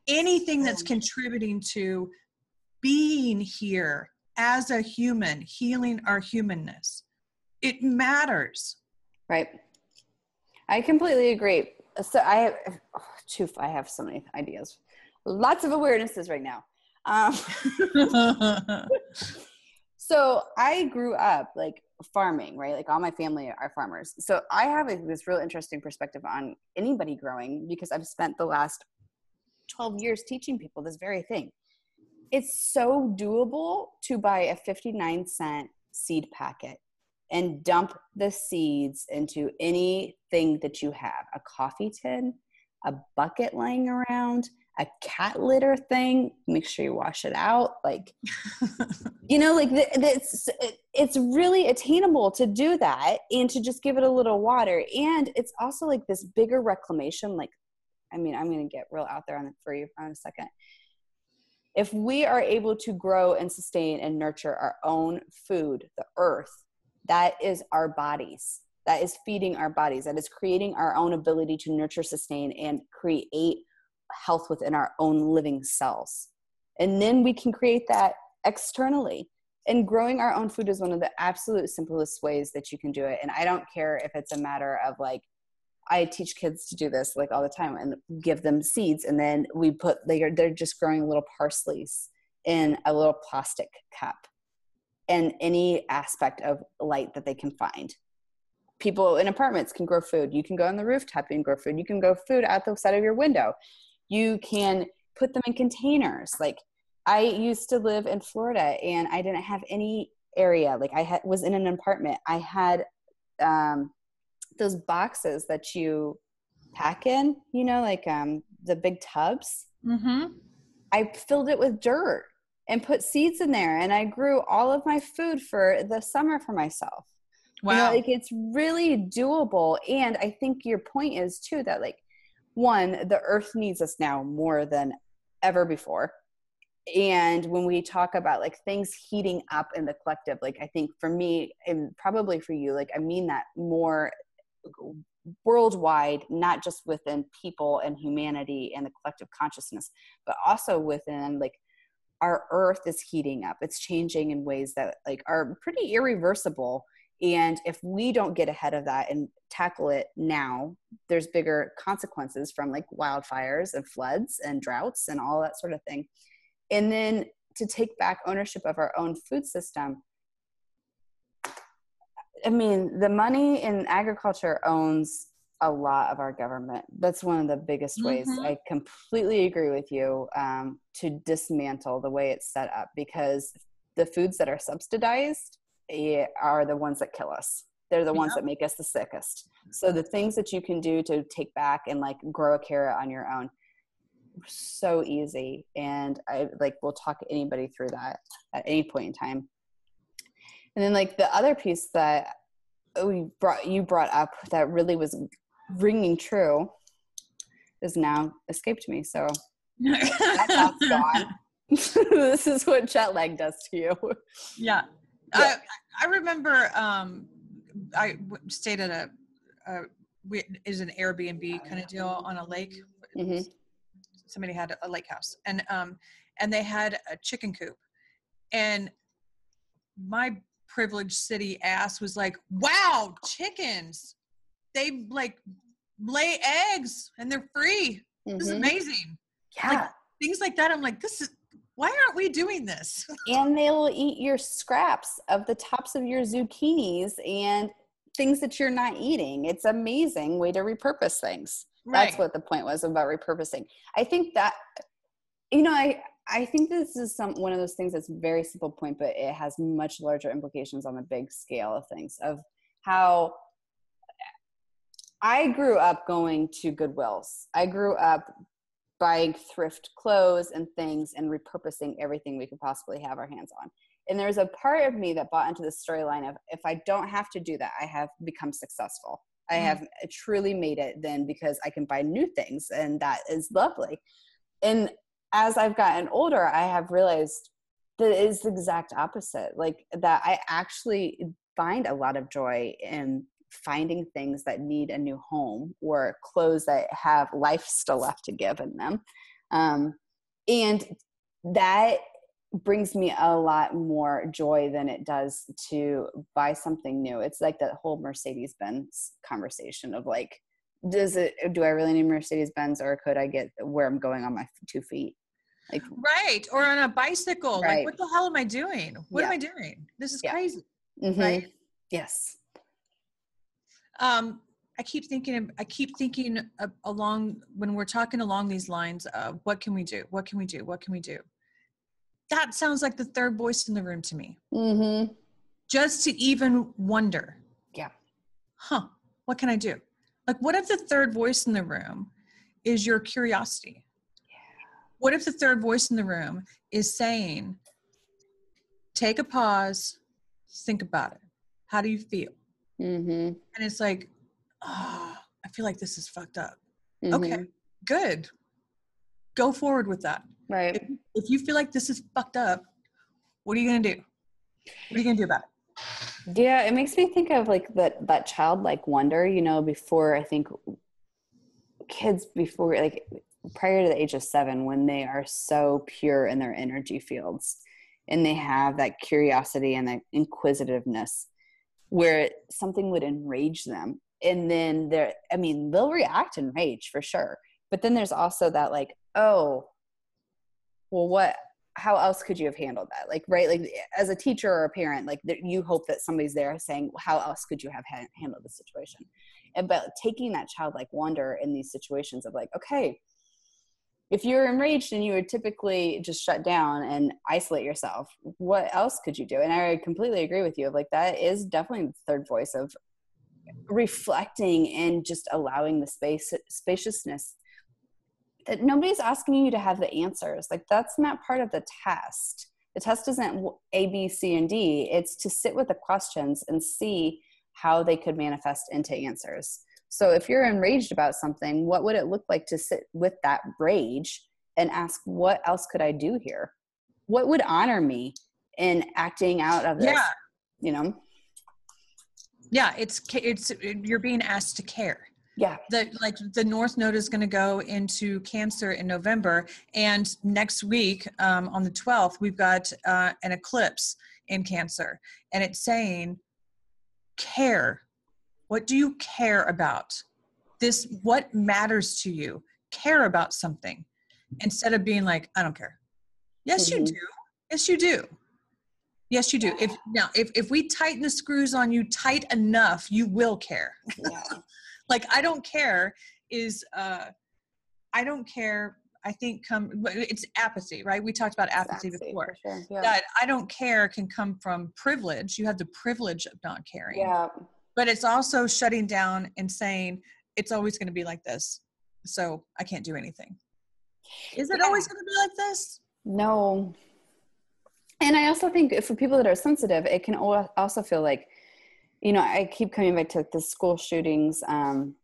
Anything that's contributing to being here as a human healing our humanness it matters. Right. I completely agree. So I oh, I have so many ideas. Lots of awarenesses right now. Um, so I grew up like farming, right? Like all my family are farmers. So I have a, this real interesting perspective on anybody growing because I've spent the last 12 years teaching people this very thing. It's so doable to buy a 59 cent seed packet and dump the seeds into anything that you have a coffee tin, a bucket laying around, a cat litter thing. Make sure you wash it out. Like, you know, like th- it's it's really attainable to do that and to just give it a little water. And it's also like this bigger reclamation. Like, I mean, I'm going to get real out there on it for you for a second. If we are able to grow and sustain and nurture our own food, the earth, that is our bodies that is feeding our bodies that is creating our own ability to nurture sustain and create health within our own living cells. And then we can create that externally. And growing our own food is one of the absolute simplest ways that you can do it. And i don't care if it's a matter of like i teach kids to do this like all the time and give them seeds and then we put they are they're just growing little parsleys in a little plastic cup. And any aspect of light that they can find. People in apartments can grow food. You can go on the rooftop and grow food. You can grow food out the side of your window. You can put them in containers. Like I used to live in Florida and I didn't have any area. Like I had, was in an apartment. I had um, those boxes that you pack in, you know, like um, the big tubs. mm-hmm. I filled it with dirt and put seeds in there and I grew all of my food for the summer for myself. Wow You know, like it's really doable. And I think your point is too that like one, the earth needs us now more than ever before. And when we talk about like things heating up in the collective, like I think for me and probably for you, like I mean that more worldwide, not just within people and humanity and the collective consciousness, but also within like our earth is heating up. It's changing in ways that like are pretty irreversible. And if we don't get ahead of that and tackle it now, there's bigger consequences from like wildfires and floods and droughts and all that sort of thing. And then to take back ownership of our own food system. I mean, the money in agriculture owns a lot of our government. That's one of the biggest ways. Mhm. I completely agree with you um, to dismantle the way it's set up because the foods that are subsidized Eh, are the ones that kill us. They're the ones Yeah. that make us the sickest. Mm-hmm. So the things that you can do to take back and like grow a carrot on your own, so easy. And I like will talk anybody through that at any point in time. And then like the other piece that we brought you brought up that really was ringing true is now escaped me. So that thought's gone. this is what jet lag does to you. yeah. Yeah. I, I remember um, I stayed at a, a is an Airbnb kind of deal on a lake. hmm Somebody had a lake house, and um, and they had a chicken coop, and my privileged city ass was like, "Wow, chickens! they like lay eggs and they're free. Mm-hmm. This is mm-hmm. amazing. Yeah. Like, things like that. I'm like, this is why aren't we doing this? and they'll eat your scraps of the tops of your zucchinis and things that you're not eating. It's amazing way to repurpose things. Right. That's what the point was about repurposing. I think that you know, I I think this is some one of those things that's very simple point, but it has much larger implications on the big scale of things of how I grew up going to Goodwills. I grew up buying thrift clothes and things and repurposing everything we could possibly have our hands on. And there's a part of me that bought into the storyline of if I don't have to do that, I have become successful. I mm-hmm. have truly made it then because I can buy new things and that is lovely. And as I've gotten older, I have realized that it is the exact opposite. Like that I actually find a lot of joy in finding things that need a new home or clothes that have life still left to give in them. Um, and that brings me a lot more joy than it does to buy something new. It's like that whole Mercedes Benz conversation of like, does it, do I really need Mercedes Benz or could I get where I'm going on my two feet? Like, right. Or on a bicycle. Right. Like, what the hell am I doing? What yeah. am I doing? This is yeah. crazy. Mm-hmm. Right. Yes. Um, I keep thinking, I keep thinking along when we're talking along these lines of what can we do? What can we do? What can we do? That sounds like the third voice in the room to me. Mm-hmm. Just to even wonder. Yeah. Huh. What can I do? Like, what if the third voice in the room is your curiosity? Yeah. What if the third voice in the room is saying, take a pause, think about it. How do you feel? Mm-hmm. And it's like, oh, I feel like this is fucked up. Mm-hmm. Okay, good. Go forward with that. Right. If, if you feel like this is fucked up, what are you going to do? What are you going to do about it? Yeah, it makes me think of like that that childlike wonder, you know, before I think kids before like prior to the age of 7 when they are so pure in their energy fields and they have that curiosity and that inquisitiveness where something would enrage them. And then there i mean they'll react in rage for sure. But then there's also that like oh well what how else could you have handled that? Like right like as a teacher or a parent like you hope that somebody's there saying how else could you have ha- handled the situation? And but taking that childlike wonder in these situations of like okay if you're enraged and you would typically just shut down and isolate yourself. What else could you do? And i completely agree with you like that is definitely the third voice of reflecting and just allowing the space spaciousness that nobody's asking you to have the answers. Like that's not part of the test. The test isn't a b c and d. It's to sit with the questions and see how they could manifest into answers so if you're enraged about something, what would it look like to sit with that rage and ask, what else could I do here? What would honor me in acting out of this? Yeah. You know? Yeah, it's it's you're being asked to care. Yeah. The like the North Node is going to go into Cancer in November, and next week um, on the 12th we've got uh, an eclipse in Cancer, and it's saying care what do you care about? This, what matters to you? Care about something instead of being like, I don't care. Yes, mm-hmm. you do. Yes, you do. Yes, you do. If now, if if we tighten the screws on you tight enough, you will care. Yeah. like I don't care is uh I don't care I think come it's apathy, right? We talked about apathy, apathy before. Sure. Yeah. That I don't care can come from privilege. You have the privilege of not caring. Yeah but it's also shutting down and saying it's always going to be like this so i can't do anything. Is it yeah. always going to be like this? No. And i also think for people that are sensitive it can also feel like you know i keep coming back to the school shootings um,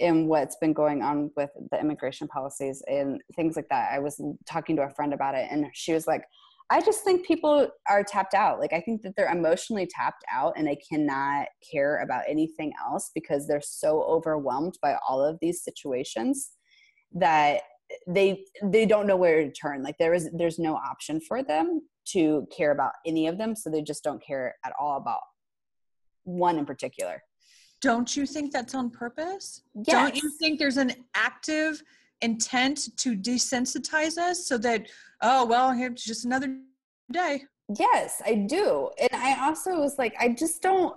and what's been going on with the immigration policies and things like that. I was talking to a friend about it and she was like I just think people are tapped out. Like I think that they're emotionally tapped out and they cannot care about anything else because they're so overwhelmed by all of these situations that they they don't know where to turn. Like there is there's no option for them to care about any of them, so they just don't care at all about one in particular. don't you think that's on purpose? Yes. Don't you think there's an active intent to desensitize us so that, oh, well, it's just another day? Yes, I do. And I also was like, I just don't,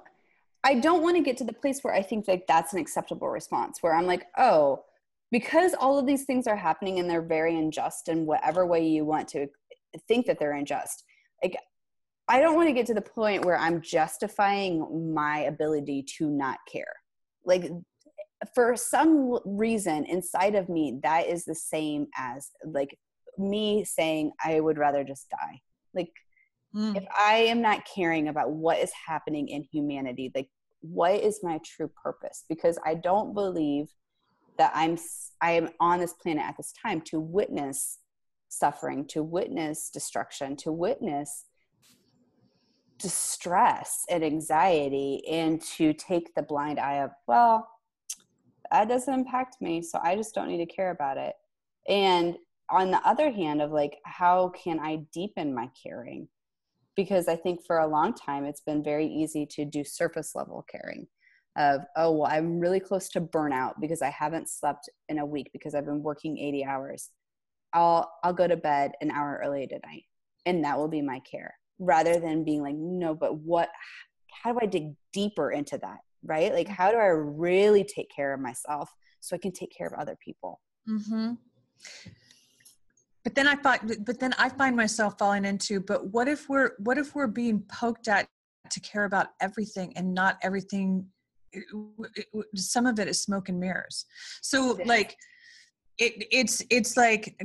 I don't want to get to the place where I think like that's an acceptable response, where I'm like, oh, because all of these things are happening and they're very unjust in whatever way you want to think that they're unjust. Like, I don't want to get to the point where I'm justifying my ability to not care. Like, for some reason inside of me, that is the same as like me saying, I would rather just die. Like, mm. if I am not caring about what is happening in humanity, like, what is my true purpose? Because I don't believe that I'm I am on this planet at this time to witness suffering, to witness destruction, to witness distress and anxiety, and to take the blind eye of, well, that doesn't impact me, so I just don't need to care about it. And on the other hand, of like, how can I deepen my caring? Because I think for a long time it's been very easy to do surface level caring of oh well i'm really close to burnout because i haven't slept in a week because i've been working 80 hours i'll i'll go to bed an hour early tonight and that will be my care rather than being like no but what how do i dig deeper into that right? Like how do i really take care of myself so i can take care of other people? Mm-hmm. but then i thought but then i find myself falling into but what if we're what if we're being poked at to care about everything and not everything? Some of it is smoke and mirrors. So like it it's it's like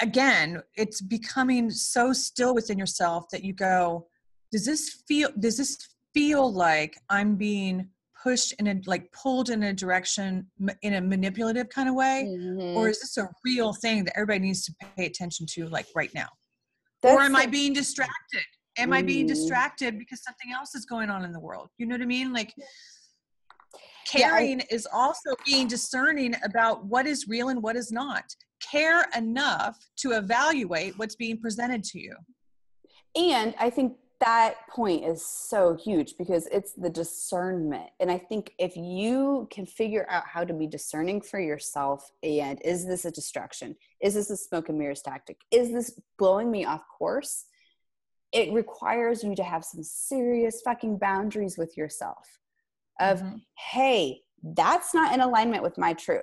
again it's becoming so still within yourself that you go does this feel does this feel like i'm being pushed in a like pulled in a direction in a manipulative kind of way? Mm-hmm. or is this a real thing that everybody needs to pay attention to like right now? That's or am i being distracted? Am mm. i being mm-hmm. distracted because something else is going on in the world? You know what i mean? Like caring yeah, I, is also being discerning about what is real and what is not. Care enough to evaluate what's being presented to you. And i think that point is so huge because it's the discernment. And i think if you can figure out how to be discerning for yourself and is this a distraction? Is this a smoke and mirrors tactic? Is this blowing me off course? It requires you to have some serious fucking boundaries with yourself of mm-hmm. hey that's not in alignment with my truth.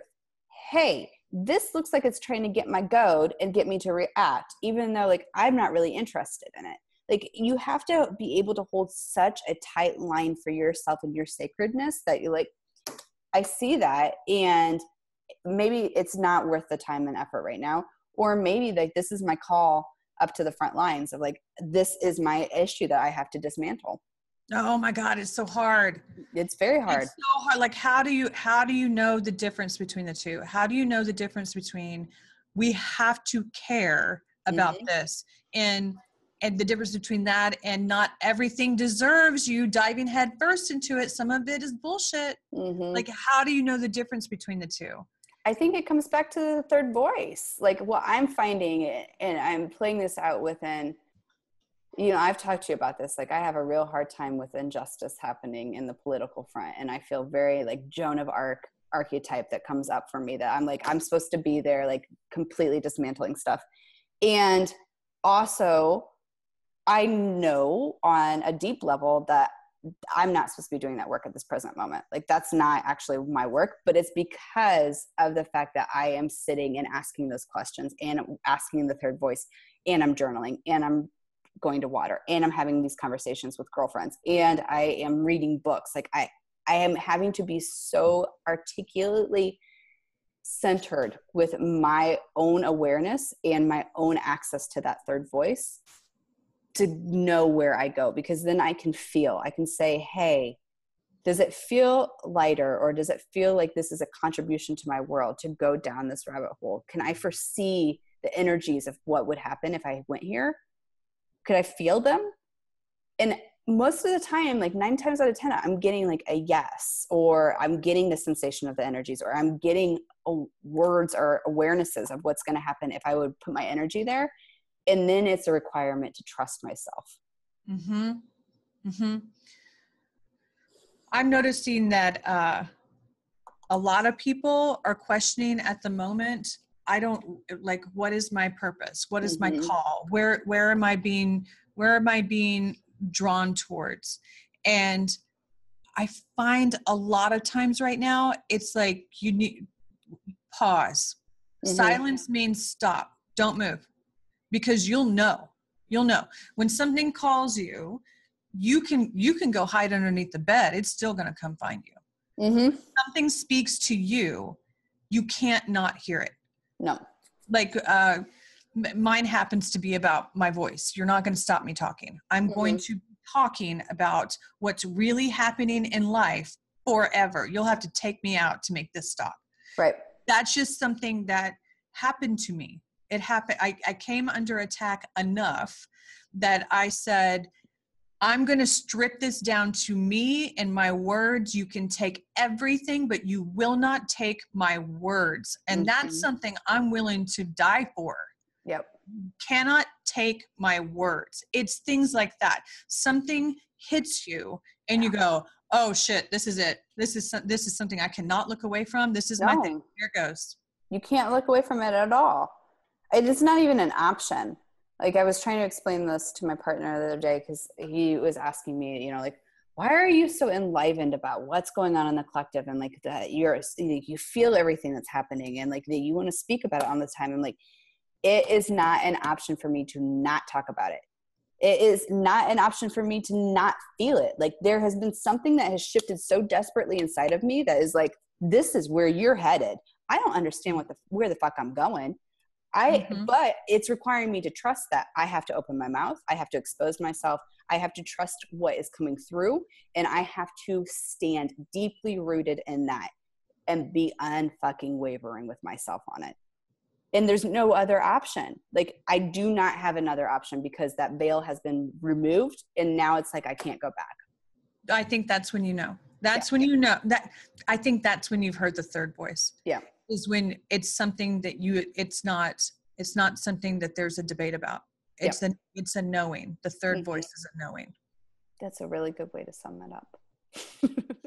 Hey this looks like it's trying to get my goad and get me to react even though like i'm not really interested in it like you have to be able to hold such a tight line for yourself and your sacredness that you like i see that and maybe it's not worth the time and effort right now or maybe like this is my call up to the front lines of like this is my issue that i have to dismantle Oh my God, it's so hard. It's very hard. It's so hard. Like how do you how do you know the difference between the two? How do you know the difference between we have to care about mm-hmm. this and and the difference between that and not everything deserves you diving headfirst into it. Some of it is bullshit. Mm-hmm. Like how do you know the difference between the two? I think it comes back to the third voice. Like what I'm finding it and I'm playing this out within you know i've talked to you about this like i have a real hard time with injustice happening in the political front and i feel very like joan of arc archetype that comes up for me that i'm like i'm supposed to be there like completely dismantling stuff and also i know on a deep level that i'm not supposed to be doing that work at this present moment. Like that's not actually my work but it's because of the fact that i am sitting and asking those questions and asking the third voice and i'm journaling and i'm going to water and i'm having these conversations with girlfriends and i am reading books. Like i i am having to be so articulately centered with my own awareness and my own access to that third voice to know where i go because then i can feel i can say hey does it feel lighter or does it feel like this is a contribution to my world to go down this rabbit hole can i foresee the energies of what would happen if i went here could I feel them? And most of the time, like nine times out of 10, I'm getting like a yes, or I'm getting the sensation of the energies, or I'm getting words or awarenesses of what's going to happen if I would put my energy there. And then it's a requirement to trust myself. Hmm. Hmm. I'm noticing that uh, a lot of people are questioning at the moment. I don't like what is my purpose? What is mm-hmm. my call? Where where am I being where am I being drawn towards? And I find a lot of times right now it's like you need pause. Mm-hmm. Silence means stop. Don't move. Because you'll know. You'll know. When something calls you, you can you can go hide underneath the bed. It's still going to come find you. Mm-hmm. something speaks to you you can't not hear it. No. Like uh mine happens to be about my voice. You're not going to stop me talking. I'm mm-hmm. going to be talking about what's really happening in life forever. You'll have to take me out to make this stop. Right. That's just something that happened to me it happened i, I came under attack enough that i said I'm going to strip this down to me and my words. You can take everything, but you will not take my words. And mm-hmm. that's something I'm willing to die for. Yep. cannot take my words. It's things like that. Something hits you and you go, "Oh shit, this is it. This is this is something I cannot look away from. This is no. my thing. Here it goes." You can't look away from it at all. It's not even an option. Like i was trying to explain this to my partner the other day because he was asking me you know like why are you so enlivened about what's going on in the collective and like that you're you feel everything that's happening and like that you want to speak about it on the time? And like it is not an option for me to not talk about it. It is not an option for me to not feel it. Like there has been something that has shifted so desperately inside of me that is like this is where you're headed. I don't understand what the where the fuck i'm going I mm-hmm. but it's requiring me to trust that I have to open my mouth, I have to expose myself, I have to trust what is coming through and I have to stand deeply rooted in that and be unfucking wavering with myself on it. And there's no other option. Like I do not have another option because that veil has been removed and now it's like I can't go back. I think that's when you know. That's yeah. when you know that I think that's when you've heard the third voice. Yeah is when it's something that you it's not it's not something that there's a debate about. It's a it's a knowing. The 3rd mm-hmm. voice is a knowing. That's a really good way to sum that up